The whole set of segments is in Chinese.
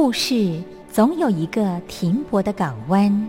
故事总有一个停泊的港湾。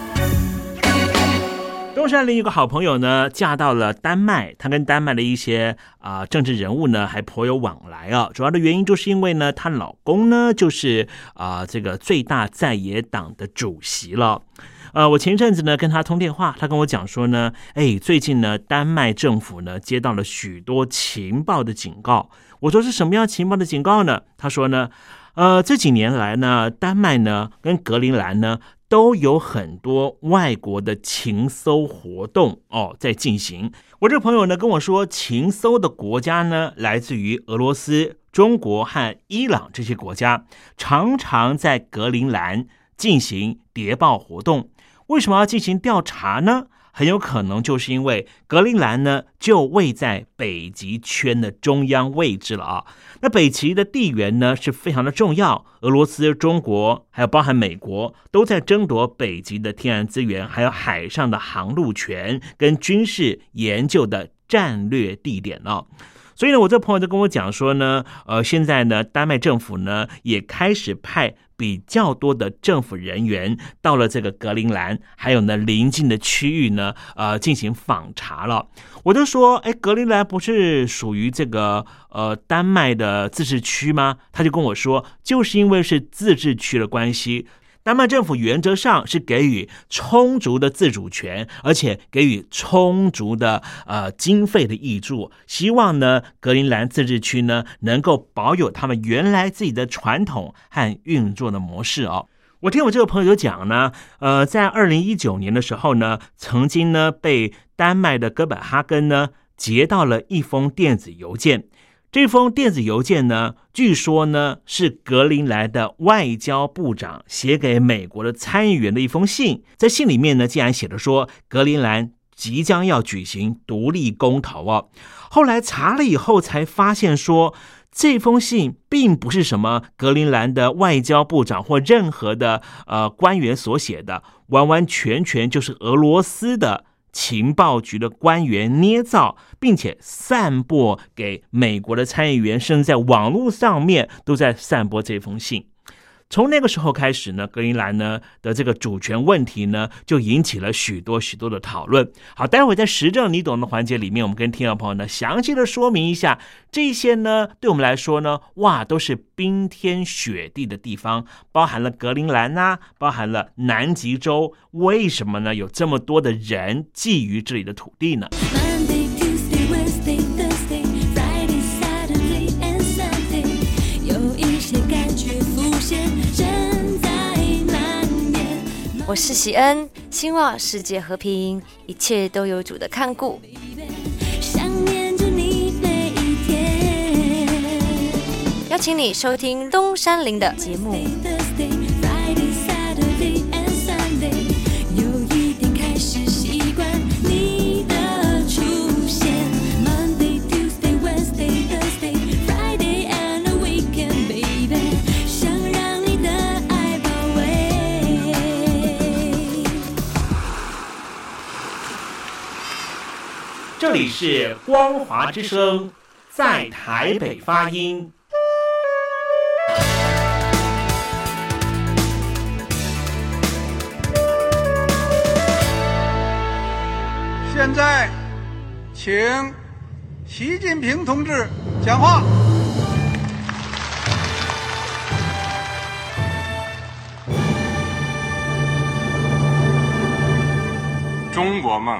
中山林有个好朋友呢，嫁到了丹麦。她跟丹麦的一些啊、政治人物呢，还颇有往来啊。主要的原因就是因为呢，她老公呢，就是啊、这个最大在野党的主席了。呃，我前一阵子呢跟他通电话，他跟我讲说呢，哎，最近呢，丹麦政府呢接到了许多情报的警告。我说是什么样情报的警告呢？他说呢，呃，这几年来呢，丹麦呢跟格陵兰呢都有很多外国的情搜活动哦在进行。我这朋友呢跟我说，情搜的国家呢来自于俄罗斯、中国和伊朗这些国家，常常在格陵兰进行谍报活动。为什么要进行调查呢？很有可能就是因为格陵兰呢就位在北极圈的中央位置了啊。那北极的地缘呢是非常的重要，俄罗斯、中国还有包含美国都在争夺北极的天然资源，还有海上的航路权跟军事研究的战略地点呢、所以呢，我这朋友就跟我讲说呢，呃，现在呢，丹麦政府呢也开始派比较多的政府人员到了这个格陵兰，还有呢邻近的区域呢，呃，进行访查了。我就说，哎，格陵兰不是属于这个呃丹麦的自治区吗？他就跟我说，就是因为是自治区的关系。丹麦政府原则上是给予充足的自主权，而且给予充足的呃经费的益助，希望呢格陵兰自治区呢能够保有他们原来自己的传统和运作的模式哦。我听我这个朋友讲呢，呃，在二零一九年的时候呢，曾经呢被丹麦的哥本哈根呢截到了一封电子邮件。这封电子邮件呢，据说呢是格陵兰的外交部长写给美国的参议员的一封信。在信里面呢，竟然写着说格陵兰即将要举行独立公投哦。后来查了以后，才发现说这封信并不是什么格陵兰的外交部长或任何的呃官员所写的，完完全全就是俄罗斯的。情报局的官员捏造，并且散播给美国的参议员，甚至在网络上面都在散播这封信。从那个时候开始呢，格陵兰呢的这个主权问题呢，就引起了许多许多的讨论。好，待会在时政你懂的环节里面，我们跟听众朋友呢详细的说明一下这些呢，对我们来说呢，哇，都是冰天雪地的地方，包含了格陵兰呐、包含了南极洲，为什么呢？有这么多的人觊觎这里的土地呢？我是喜恩，希望世界和平，一切都有主的看顾。想念着你每一天。邀请你收听东山林的节目。这里是光华之声，在台北发音。现在，请习近平同志讲话。中国梦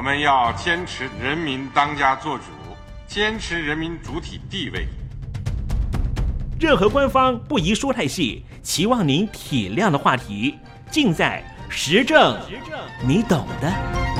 我们要坚持人民当家作主，坚持人民主体地位。任何官方不宜说太细，期望您体谅的话题，尽在实证，实证，你懂的。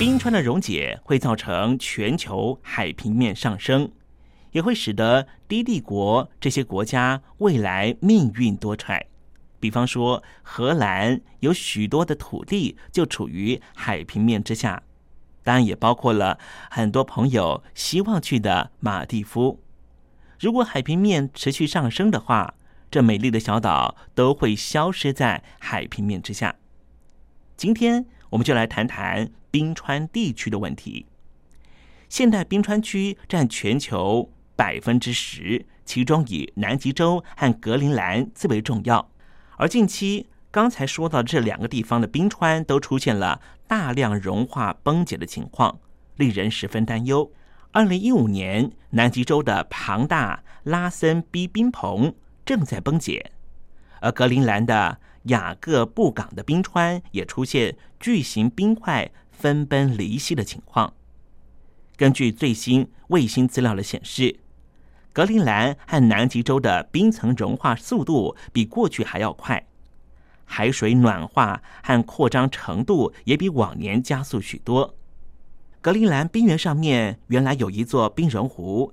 冰川的溶解会造成全球海平面上升。也会使得低地国这些国家未来命运多舛。比方说，荷兰有许多的土地就处于海平面之下，当然也包括了很多朋友希望去的马蒂夫。如果海平面持续上升的话，这美丽的小岛都会消失在海平面之下。今天我们就来谈谈冰川地区的问题。现代冰川区占全球。百分之十，其中以南极洲和格陵兰最为重要。而近期刚才说到这两个地方的冰川都出现了大量融化崩解的情况，令人十分担忧。二零一五年，南极洲的庞大拉森 B 冰棚正在崩解，而格陵兰的雅各布港的冰川也出现巨型冰块分崩离析的情况。根据最新卫星资料的显示。格陵兰和南极洲的冰层融化速度比过去还要快，海水暖化和扩张程度也比往年加速许多。格陵兰冰原上面原来有一座冰融湖，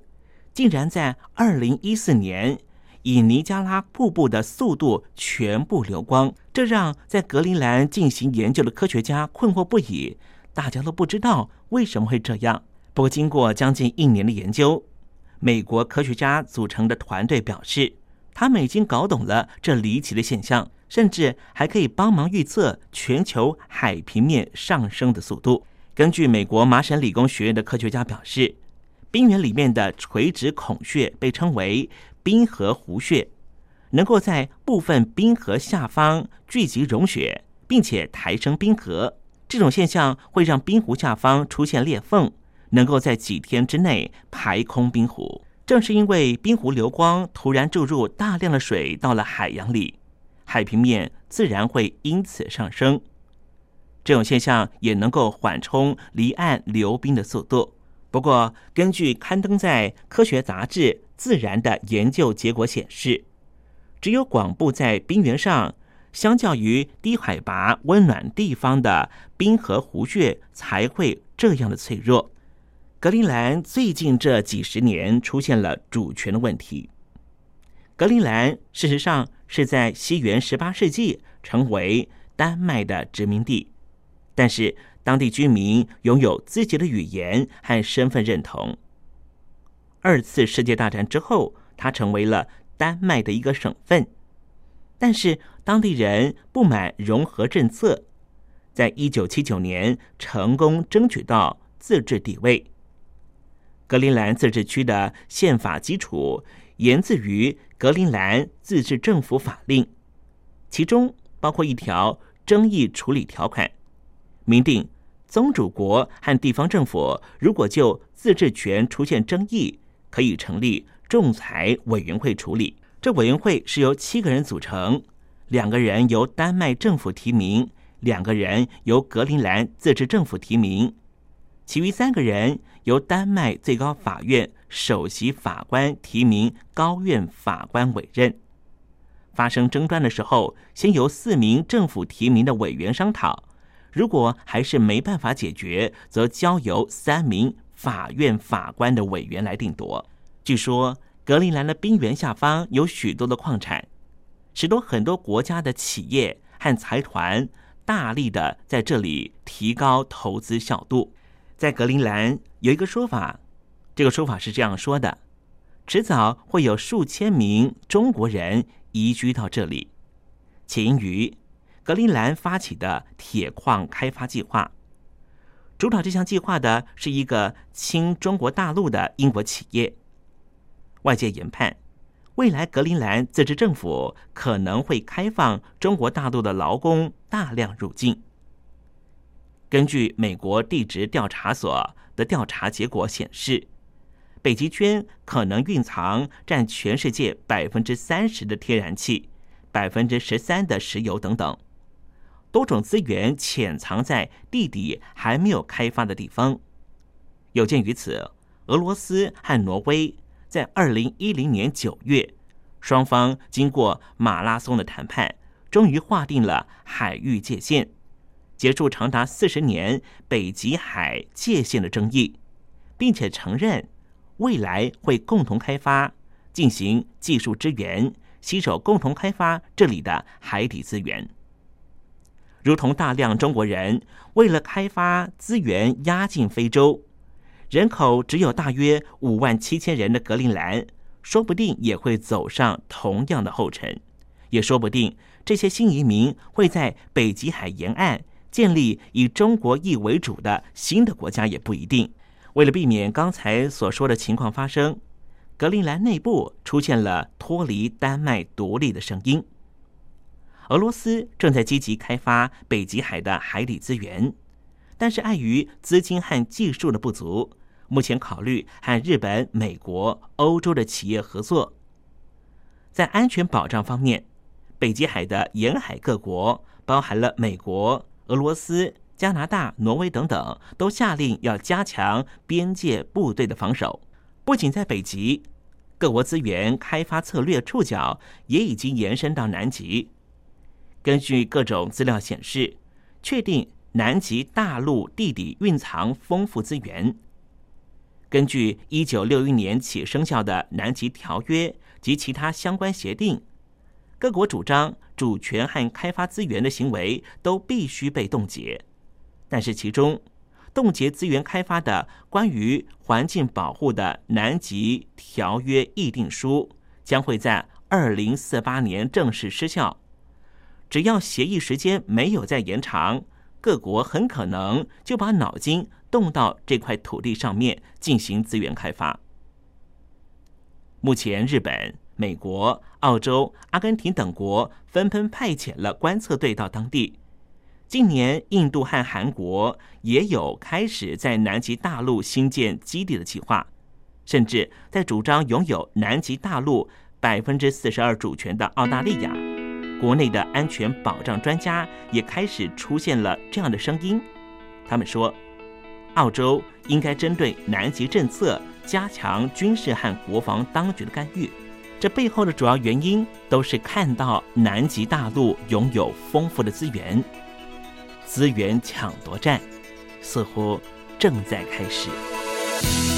竟然在二零一四年以尼加拉瀑布的速度全部流光，这让在格陵兰进行研究的科学家困惑不已。大家都不知道为什么会这样。不过，经过将近一年的研究。美国科学家组成的团队表示，他们已经搞懂了这离奇的现象，甚至还可以帮忙预测全球海平面上升的速度。根据美国麻省理工学院的科学家表示，冰原里面的垂直孔穴被称为冰河湖穴，能够在部分冰河下方聚集融雪，并且抬升冰河。这种现象会让冰湖下方出现裂缝。能够在几天之内排空冰湖，正是因为冰湖流光突然注入大量的水到了海洋里，海平面自然会因此上升。这种现象也能够缓冲离岸流冰的速度。不过，根据刊登在科学杂志《自然》的研究结果显示，只有广布在冰原上，相较于低海拔温暖地方的冰河湖穴才会这样的脆弱。格陵兰最近这几十年出现了主权的问题。格陵兰事实上是在西元十八世纪成为丹麦的殖民地，但是当地居民拥有自己的语言和身份认同。二次世界大战之后，它成为了丹麦的一个省份，但是当地人不满融合政策，在一九七九年成功争取到自治地位。格陵兰自治区的宪法基础源自于格陵兰自治政府法令，其中包括一条争议处理条款，明定宗主国和地方政府如果就自治权出现争议，可以成立仲裁委员会处理。这委员会是由七个人组成，两个人由丹麦政府提名，两个人由格陵兰自治政府提名，其余三个人由丹麦最高法院首席法官提名高院法官委任。发生争端的时候，先由四名政府提名的委员商讨，如果还是没办法解决，则交由三名法院法官的委员来定夺。据说。格陵兰的冰原下方有许多的矿产，使得很多国家的企业和财团大力的在这里提高投资效度。在格陵兰有一个说法，这个说法是这样说的：迟早会有数千名中国人移居到这里，起因于格陵兰发起的铁矿开发计划。主导这项计划的是一个亲中国大陆的英国企业。外界研判，未来格陵兰自治政府可能会开放中国大陆的劳工大量入境。根据美国地质调查所的调查结果显示，北极圈可能蕴藏占全世界百分之三十的天然气、百分之十三的石油等等多种资源潜藏在地底还没有开发的地方。有鉴于此，俄罗斯和挪威。在二零一零年九月，双方经过马拉松的谈判，终于划定了海域界限，结束长达四十年北极海界限的争议，并且承认未来会共同开发、进行技术支援，携手共同开发这里的海底资源。如同大量中国人为了开发资源压进非洲。人口只有大约五万七千人的格陵兰，说不定也会走上同样的后尘，也说不定这些新移民会在北极海沿岸建立以中国裔为主的新的国家，也不一定。为了避免刚才所说的情况发生，格陵兰内部出现了脱离丹麦独立的声音。俄罗斯正在积极开发北极海的海底资源，但是碍于资金和技术的不足。目前考虑和日本、美国、欧洲的企业合作，在安全保障方面，北极海的沿海各国，包含了美国、俄罗斯、加拿大、挪威等等，都下令要加强边界部队的防守。不仅在北极，各国资源开发策略触角也已经延伸到南极。根据各种资料显示，确定南极大陆地底蕴藏丰富资源。根据一九六一年起生效的《南极条约》及其他相关协定，各国主张主权和开发资源的行为都必须被冻结。但是，其中冻结资源开发的关于环境保护的《南极条约议定书》将会在二零四八年正式失效。只要协议时间没有再延长，各国很可能就把脑筋。动到这块土地上面进行资源开发。目前，日本、美国、澳洲、阿根廷等国纷纷派遣了观测队到当地。近年，印度和韩国也有开始在南极大陆新建基地的计划，甚至在主张拥有南极大陆百分之四十二主权的澳大利亚，国内的安全保障专家也开始出现了这样的声音。他们说。澳洲应该针对南极政策加强军事和国防当局的干预，这背后的主要原因都是看到南极大陆拥有丰富的资源，资源抢夺战似乎正在开始。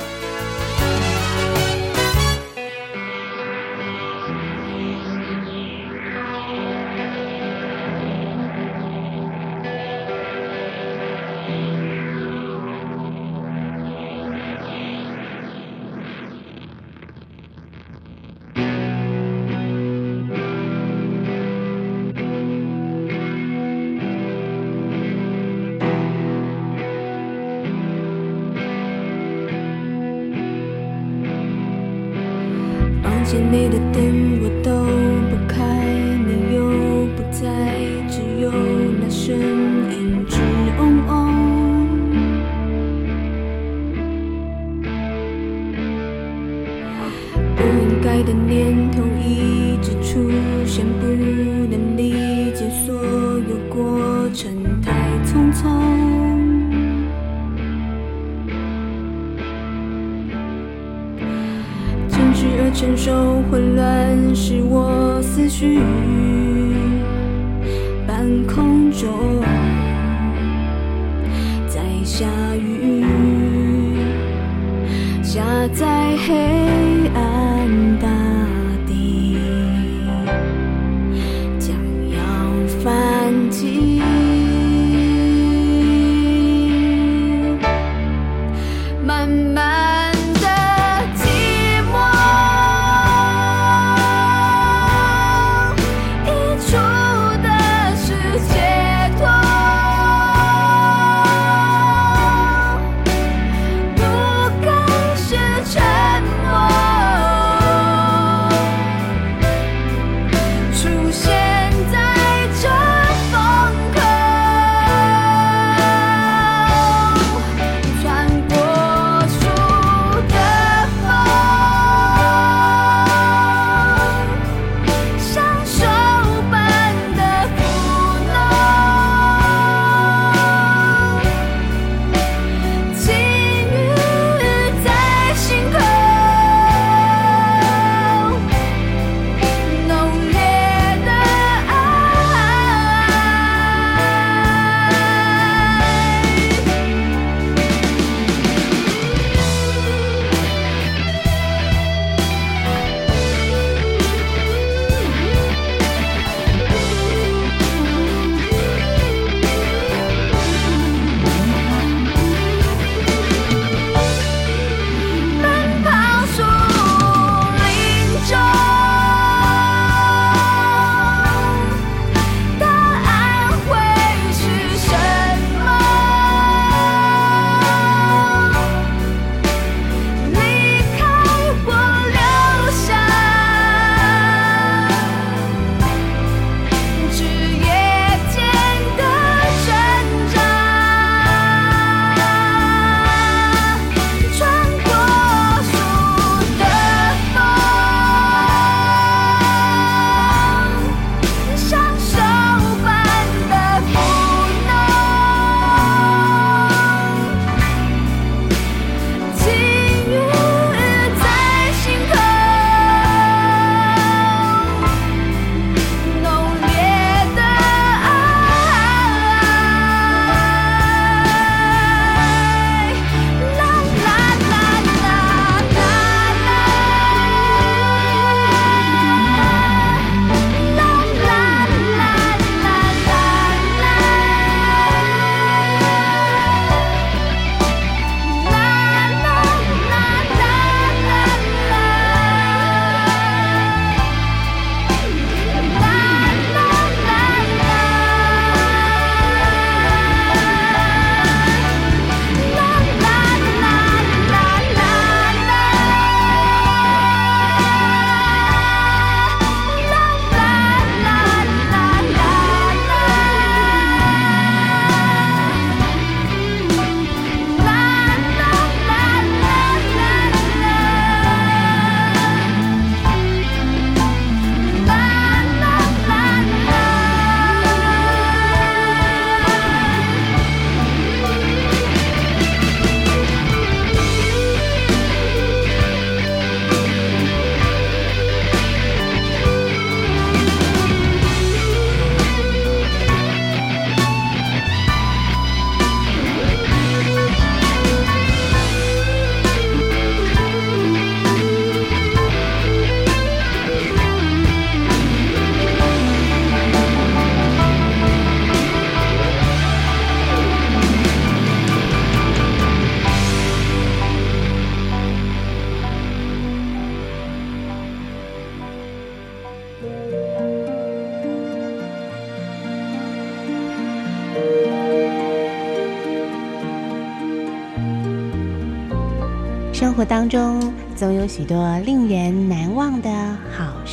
程太匆匆。坚持而承受混乱，是我思绪半空中，在下雨，下在黑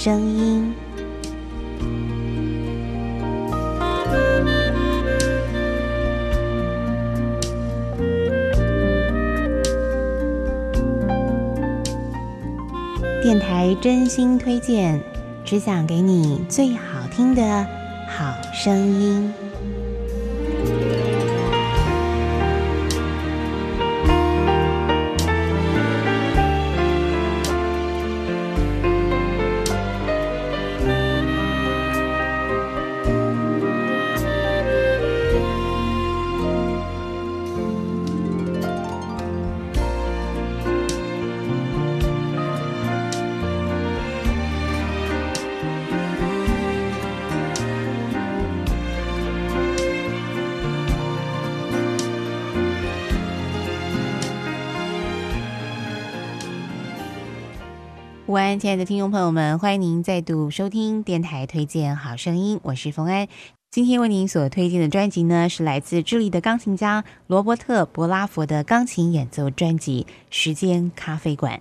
声音。电台真心推荐，只想给你最好听的好声音。亲爱的听众朋友们，欢迎您再度收听电台推荐好声音，我是冯安。今天为您所推荐的专辑呢，是来自智利的钢琴家罗伯特·博拉佛的钢琴演奏专辑《时间咖啡馆》。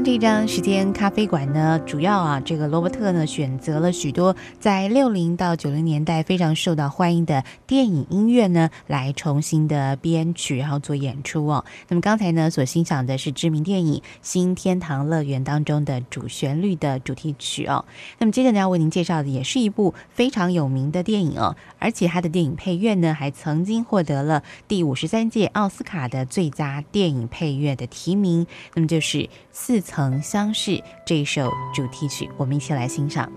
天这张时间咖啡馆呢，主要啊，这个罗伯特呢选择了许多在六零到九零年代非常受到欢迎的电影音乐呢，来重新的编曲，然后做演出哦。那么刚才呢所欣赏的是知名电影《新天堂乐园》当中的主旋律的主题曲哦。那么接着呢要为您介绍的也是一部非常有名的电影哦，而且它的电影配乐呢还曾经获得了第五十三届奥斯卡的最佳电影配乐的提名，那么就是四。曾相识》这一首主题曲，我们一起来欣赏。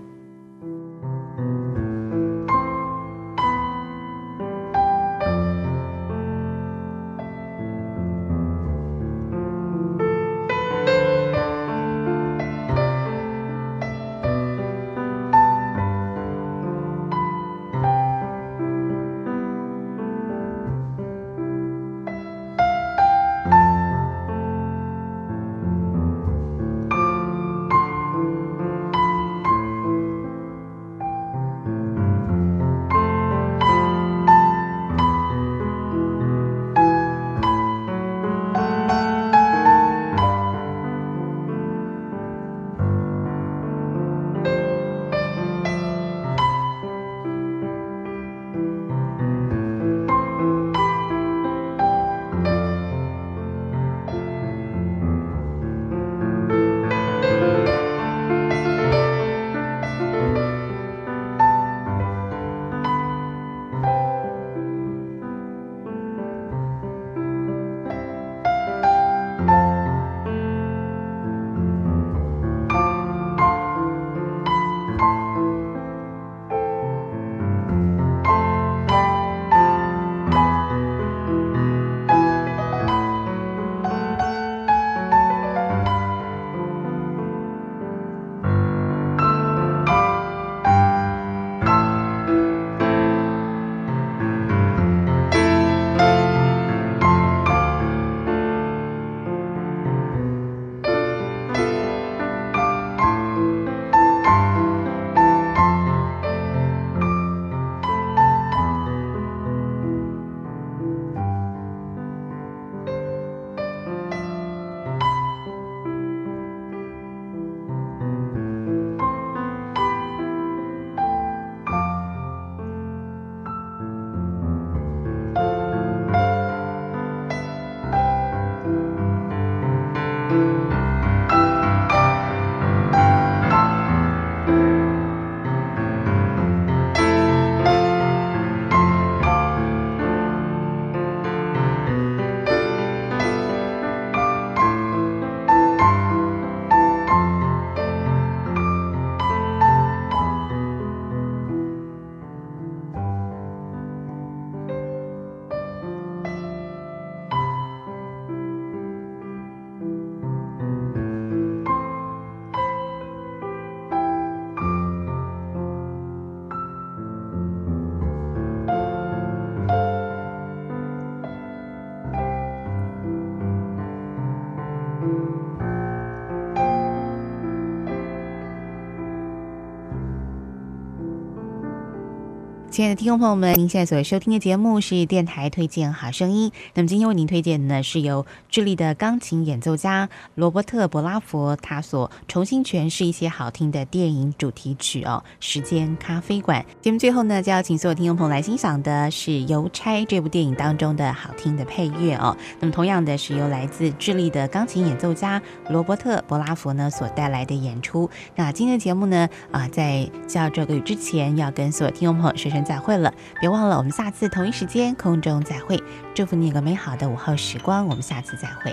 亲爱的听众朋友们，您现在所收听的节目是电台推荐好声音。那么今天为您推荐的呢，是由智利的钢琴演奏家罗伯特·博拉佛他所重新诠释一些好听的电影主题曲哦，《时间咖啡馆》。节目最后呢，就要请所有听众朋友来欣赏的是《邮差》这部电影当中的好听的配乐哦。那么同样的是由来自智利的钢琴演奏家罗伯特·博拉佛呢所带来的演出。那今天的节目呢，啊，在叫这个语之前，要跟所有听众朋友说声再会了。别忘了，我们下次同一时间空中再会。祝福你有个美好的午后时光，我们下次再会。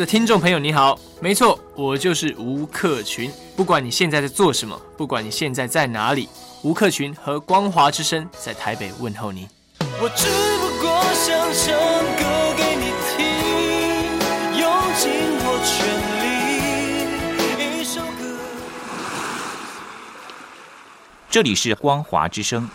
的听众朋友，你好，没错，我就是吴克群。不管你现在在做什么，不管你现在在哪里，吴克群和光华之声在台北问候你。我只不过想唱歌给你听，用尽我全力，一首歌。这里是光华之声。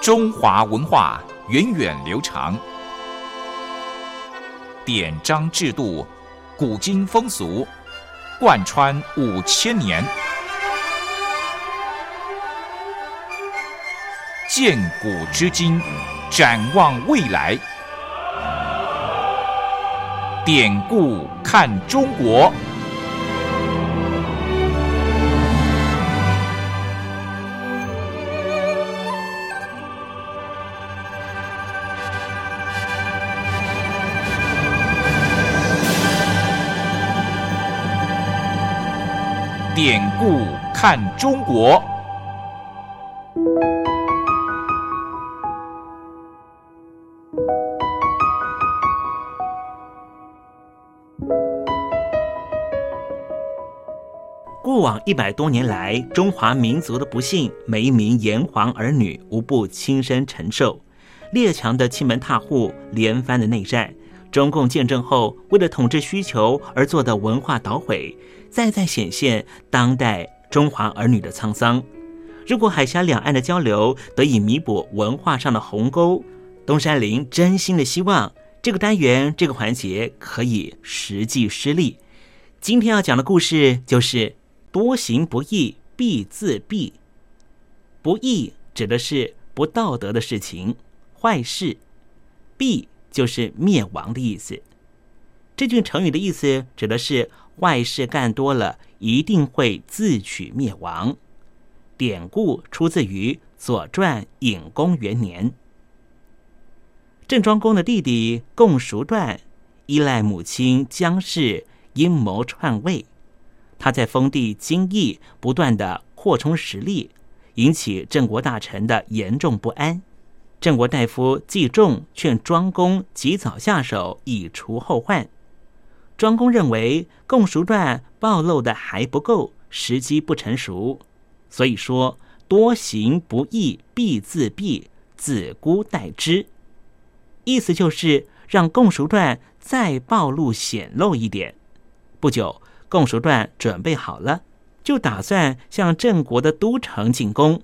中华文化源远流长，典章制度、古今风俗贯穿五千年，鉴古知今，展望未来。典故看中国。典故看中国。过往一百多年来，中华民族的不幸，每一名炎黄儿女无不亲身承受。列强的欺门踏户，连番的内战，中共建政后为了统治需求而做的文化捣毁，再再显现当代中华儿女的沧桑。如果海峡两岸的交流得以弥补文化上的鸿沟，东山林真心的希望这个单元这个环节可以实际施力。今天要讲的故事就是“多行不义必自毙”。不义指的是不道德的事情、坏事，毙就是灭亡的意思。这句成语的意思指的是坏事干多了，一定会自取灭亡。典故出自于《左传》隐公元年。郑庄公的弟弟共叔段依赖母亲姜氏阴谋篡位，他在封地京邑不断的扩充实力，引起郑国大臣的严重不安。郑国大夫季仲劝庄公及早下手，以除后患。庄公认为共叔段暴露的还不够，时机不成熟，所以说多行不义必自毙，子姑待之。意思就是让共叔段再暴露显露一点。不久，共叔段准备好了，就打算向郑国的都城进攻。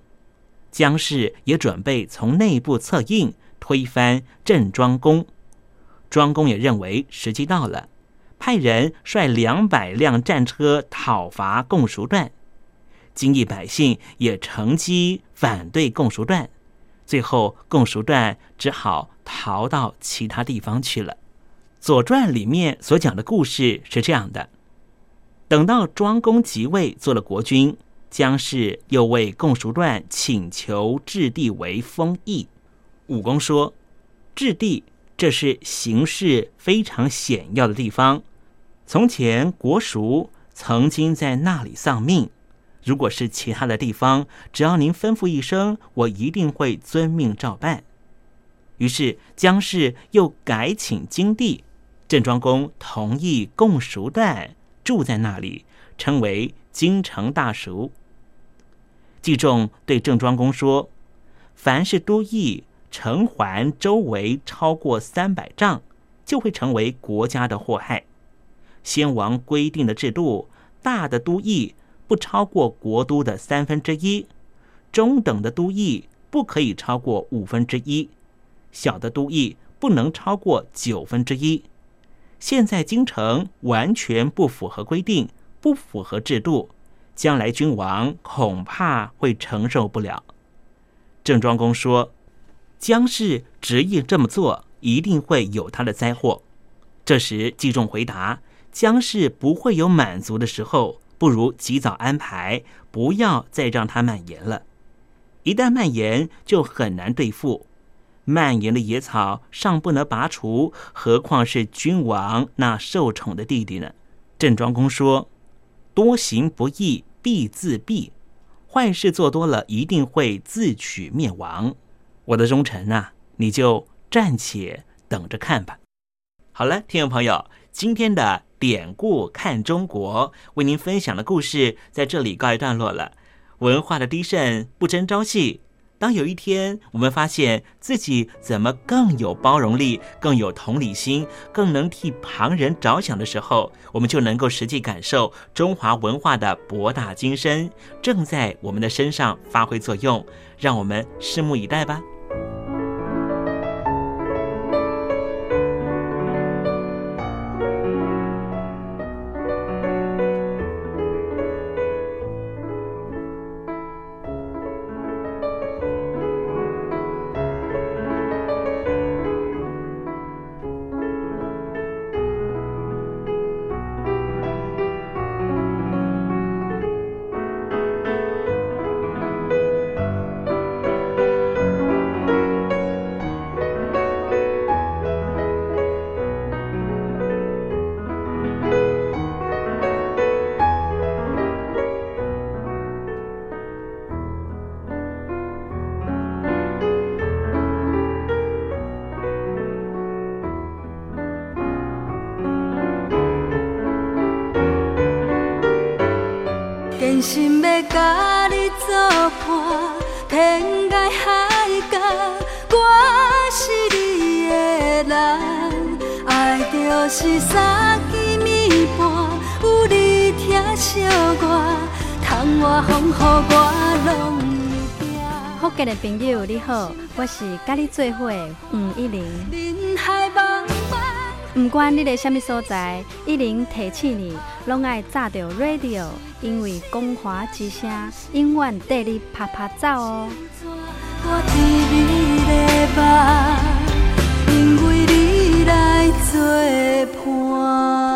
姜氏也准备从内部策应，推翻郑庄公。庄公也认为时机到了，派人率两百辆战车讨伐共叔段。京邑百姓也乘机反对共叔段，最后共叔段只好逃到其他地方去了。《左传》里面所讲的故事是这样的：等到庄公即位，做了国君。姜氏又为共叔段请求置地为封邑。武公说：“置地这是形势非常险要的地方。从前国叔曾经在那里丧命。如果是其他的地方，只要您吩咐一声，我一定会遵命照办。”于是姜氏又改请京地。郑庄公同意共叔段住在那里，称为京城大熟。季仲对郑庄公说：“凡是都邑城环周围超过三百丈，就会成为国家的祸害。先王规定的制度，大的都邑不超过国都的三分之一，中等的都邑不可以超过五分之一，小的都邑不能超过九分之一。现在京城完全不符合规定，不符合制度。”将来君王恐怕会承受不了。郑庄公说：“姜氏执意这么做，一定会有他的灾祸。”这时季仲回答：“姜氏不会有满足的时候，不如及早安排，不要再让他蔓延了。一旦蔓延，就很难对付。蔓延的野草尚不能拔除，何况是君王那受宠的弟弟呢？”郑庄公说。多行不义必自毙，坏事做多了一定会自取灭亡。我的忠臣啊，你就暂且等着看吧。好了，听众朋友，今天的典故看中国为您分享的故事在这里告一段落了。文化的低渗不争朝气。当有一天我们发现自己怎么更有包容力、更有同理心、更能替旁人着想的时候，我们就能够实际感受中华文化的博大精深正在我们的身上发挥作用。让我们拭目以待吧。福建的朋友你好，我是甲你做伙的黄一玲。不管你在什么所在，一玲提醒你，拢爱炸着 radio，因为光华之声永远带你啪啪走哦。因为你来作伴。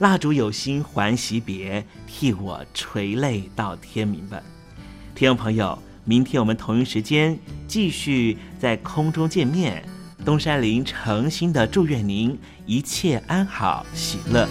蜡烛有心还惜别，替我垂泪到天明吧。听众朋友，明天我们同一时间继续在空中见面。东山林诚心的祝愿您一切安好，喜乐。